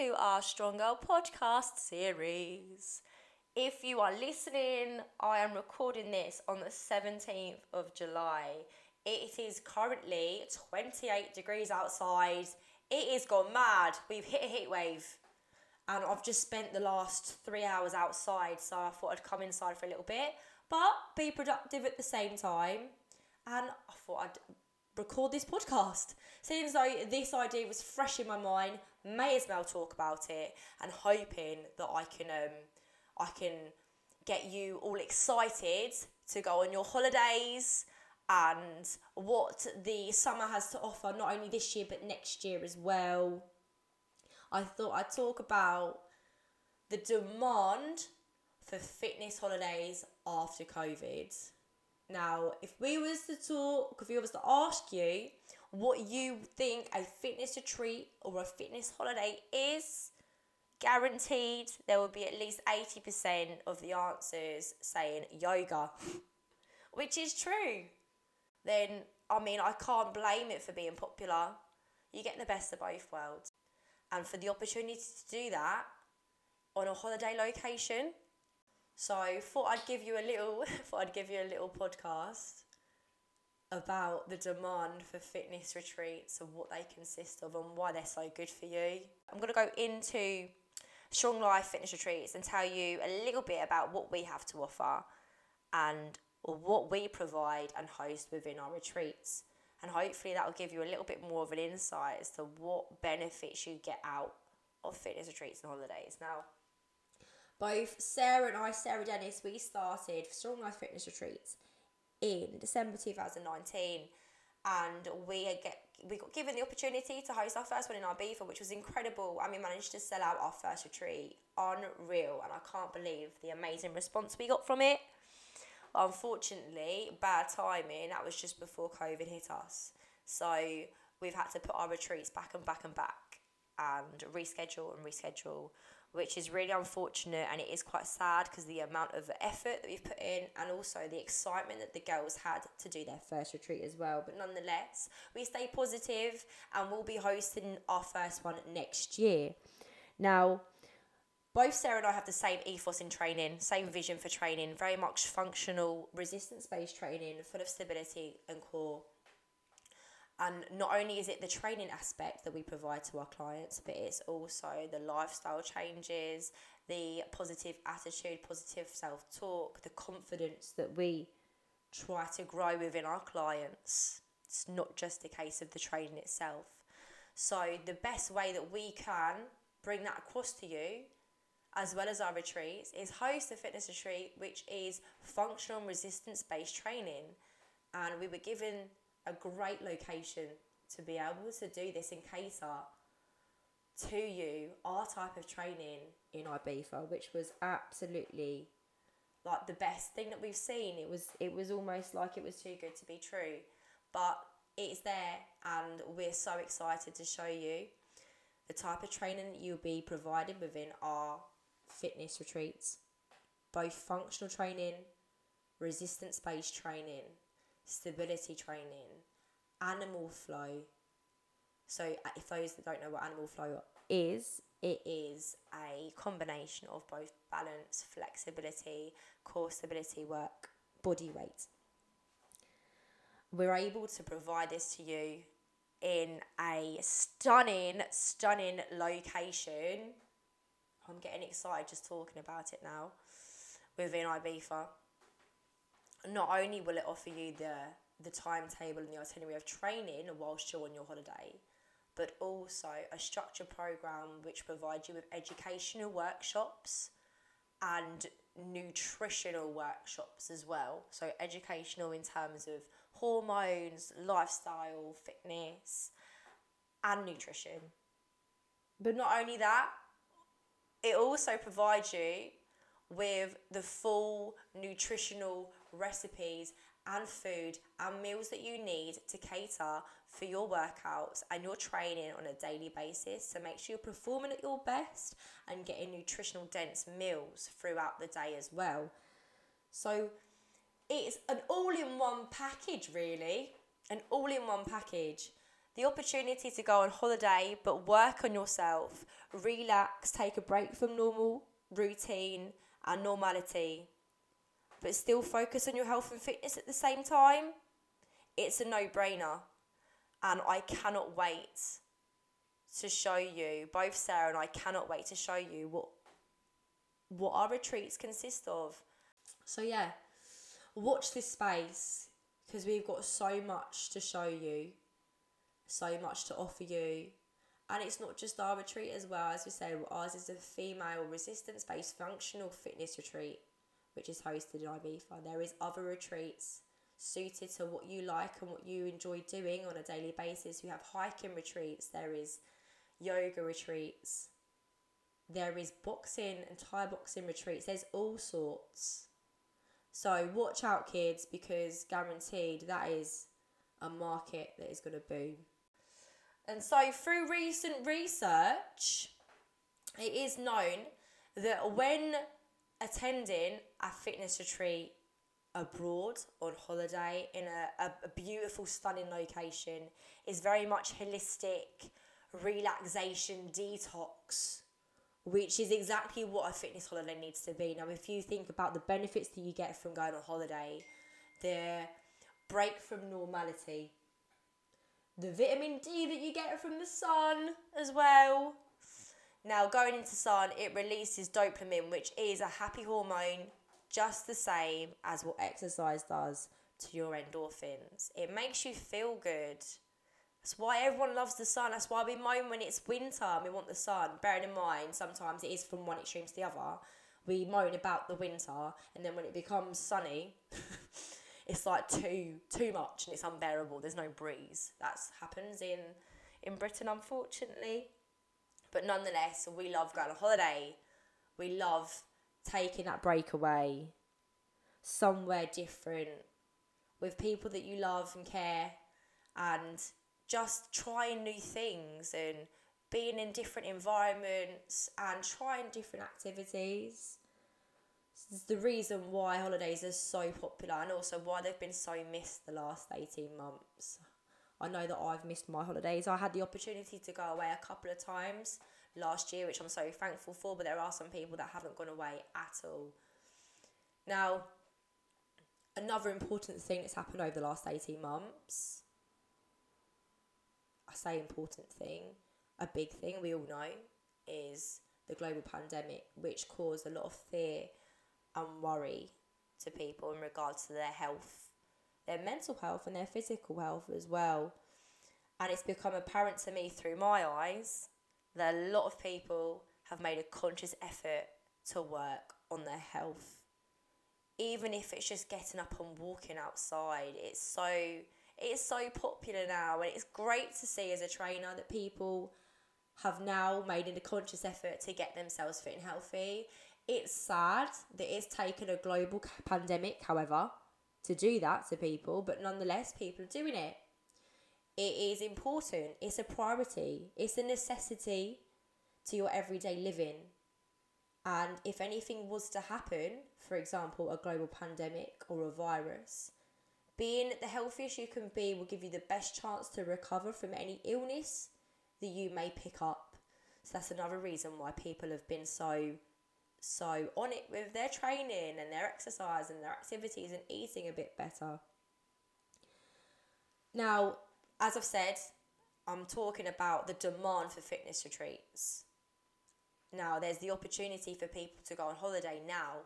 to our Strong Girl podcast series. If you are listening, I am recording this on the 17th of July. It is currently 28 degrees outside. It is gone mad. We've hit a heat wave. And I've just spent the last three hours outside, so I thought I'd come inside for a little bit, but be productive at the same time. And I thought I'd record this podcast. Seems like this idea was fresh in my mind, may as well talk about it, and hoping that I can um, I can get you all excited to go on your holidays and what the summer has to offer, not only this year but next year as well. I thought I'd talk about the demand for fitness holidays after COVID. Now, if we was to talk, if we was to ask you what you think a fitness retreat or a fitness holiday is, guaranteed there will be at least 80% of the answers saying yoga, which is true. Then, I mean, I can't blame it for being popular. You get the best of both worlds. And for the opportunity to do that on a holiday location, so thought I'd give you a little thought I'd give you a little podcast about the demand for fitness retreats and what they consist of and why they're so good for you. I'm going to go into Strong Life Fitness Retreats and tell you a little bit about what we have to offer and what we provide and host within our retreats. And hopefully that will give you a little bit more of an insight as to what benefits you get out of fitness retreats and holidays. Now, both Sarah and I, Sarah Dennis, we started Strong Life Fitness Retreats in December 2019 and we get we got given the opportunity to host our first one in Ibiza, which was incredible, and we managed to sell out our first retreat. Unreal, and I can't believe the amazing response we got from it. Unfortunately, bad timing. That was just before COVID hit us, so we've had to put our retreats back and back and back, and reschedule and reschedule which is really unfortunate and it is quite sad because the amount of effort that we've put in and also the excitement that the girls had to do their first retreat as well. But nonetheless, we stay positive and we'll be hosting our first one next year. Now, both Sarah and I have the same ethos in training, same vision for training, very much functional, resistance based training, full of stability and core and not only is it the training aspect that we provide to our clients, but it's also the lifestyle changes, the positive attitude, positive self talk, the confidence that we try to grow within our clients. It's not just a case of the training itself. So, the best way that we can bring that across to you, as well as our retreats, is host a fitness retreat which is functional resistance based training. And we were given a great location to be able to do this and cater to you our type of training in Ibiza, which was absolutely like the best thing that we've seen. It was it was almost like it was too good to be true, but it's there, and we're so excited to show you the type of training that you'll be provided within our fitness retreats, both functional training, resistance based training, stability training, animal flow. So, uh, if those that don't know what animal flow is, it is a combination of both balance, flexibility, core stability work, body weight. We're able to provide this to you in a stunning, stunning location. I'm getting excited just talking about it now within Ibiza not only will it offer you the the timetable and the itinerary of training whilst you're on your holiday, but also a structured program which provides you with educational workshops and nutritional workshops as well. So, educational in terms of hormones, lifestyle, fitness, and nutrition. But not only that, it also provides you with the full nutritional recipes and food and meals that you need to cater for your workouts and your training on a daily basis. So make sure you're performing at your best and getting nutritional dense meals throughout the day as well. So it's an all in one package, really. An all in one package. the opportunity to go on holiday but work on yourself, relax, take a break from normal routine and normality, but still focus on your health and fitness at the same time, it's a no brainer. And I cannot wait to show you, both Sarah and I cannot wait to show you what what our retreats consist of. So yeah, watch this space because we've got so much to show you, so much to offer you. And it's not just our retreat as well, as we say, ours is a female resistance based functional fitness retreat, which is hosted in Ibiza. There is other retreats suited to what you like and what you enjoy doing on a daily basis. We have hiking retreats, there is yoga retreats, there is boxing and Thai boxing retreats. There's all sorts. So watch out, kids, because guaranteed that is a market that is going to boom. And so, through recent research, it is known that when attending a fitness retreat abroad on holiday in a, a, a beautiful, stunning location is very much holistic relaxation detox which is exactly what a fitness holiday needs to be. Now, if you think about the benefits that you get from going on holiday, the break from normality, the vitamin D that you get from the sun as well. Now, going into sun, it releases dopamine, which is a happy hormone, just the same as what exercise does to your endorphins. It makes you feel good. That's why everyone loves the sun. That's why we moan when it's winter and we want the sun. Bearing in mind, sometimes it is from one extreme to the other. We moan about the winter, and then when it becomes sunny, it's like too too much and it's unbearable. There's no breeze. That happens in in Britain, unfortunately. But nonetheless, we love going on holiday. We love taking that break away somewhere different with people that you love and care and just trying new things and being in different environments and trying different activities. This is the reason why holidays are so popular and also why they've been so missed the last 18 months. I know that I've missed my holidays. I had the opportunity to go away a couple of times last year, which I'm so thankful for, but there are some people that haven't gone away at all. Now, another important thing that's happened over the last 18 months I say important thing, a big thing we all know is the global pandemic, which caused a lot of fear and worry to people in regards to their health, their mental health, and their physical health as well. And it's become apparent to me through my eyes that a lot of people have made a conscious effort to work on their health. Even if it's just getting up and walking outside, it's so it's so popular now, and it's great to see as a trainer that people have now made a conscious effort to get themselves fit and healthy. It's sad that it's taken a global pandemic, however, to do that to people, but nonetheless, people are doing it. It is important, it's a priority, it's a necessity to your everyday living. And if anything was to happen, for example, a global pandemic or a virus, being the healthiest you can be will give you the best chance to recover from any illness that you may pick up. So that's another reason why people have been so so on it with their training and their exercise and their activities and eating a bit better. Now, as I've said, I'm talking about the demand for fitness retreats. Now, there's the opportunity for people to go on holiday now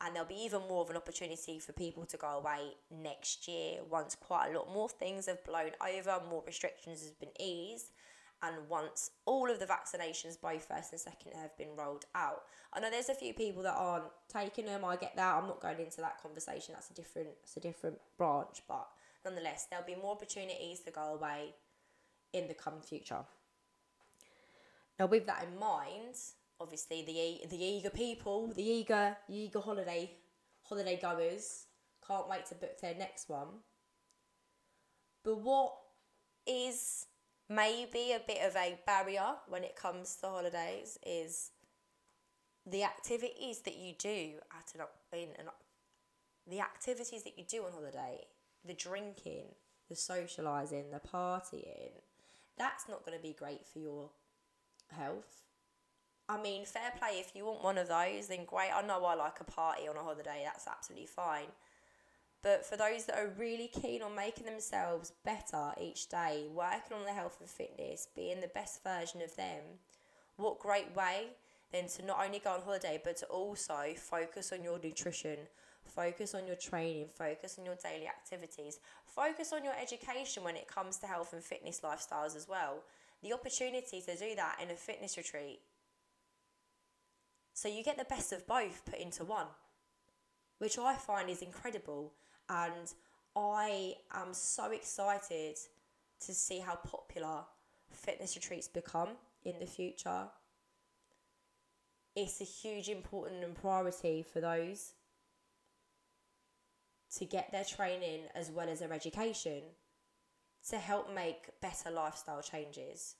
and there'll be even more of an opportunity for people to go away next year once quite a lot more things have blown over, more restrictions have been eased, and once all of the vaccinations, both first and second, have been rolled out. I know there's a few people that aren't taking them. I get that. I'm not going into that conversation. That's a different, it's a different branch, but nonetheless, there'll be more opportunities to go away in the coming future. Now, with that in mind, obviously the the eager people, the eager eager holiday holiday goers can't wait to book their next one. But what is maybe a bit of a barrier when it comes to holidays is the activities that you do at an in an the activities that you do on holiday, the drinking, the socializing, the partying, that's not going to be great for your health. I mean, fair play if you want one of those, then great. I know I like a party on a holiday, that's absolutely fine. But for those that are really keen on making themselves better each day, working on their health and fitness, being the best version of them, what great way then to not only go on holiday but to also focus on your nutrition, focus on your training, focus on your daily activities, focus on your education when it comes to health and fitness lifestyles as well. The opportunity to do that in a fitness retreat. So you get the best of both put into one, which I find is incredible. And I am so excited to see how popular fitness retreats become in the future. It's a huge important and priority for those to get their training as well as their education to help make better lifestyle changes.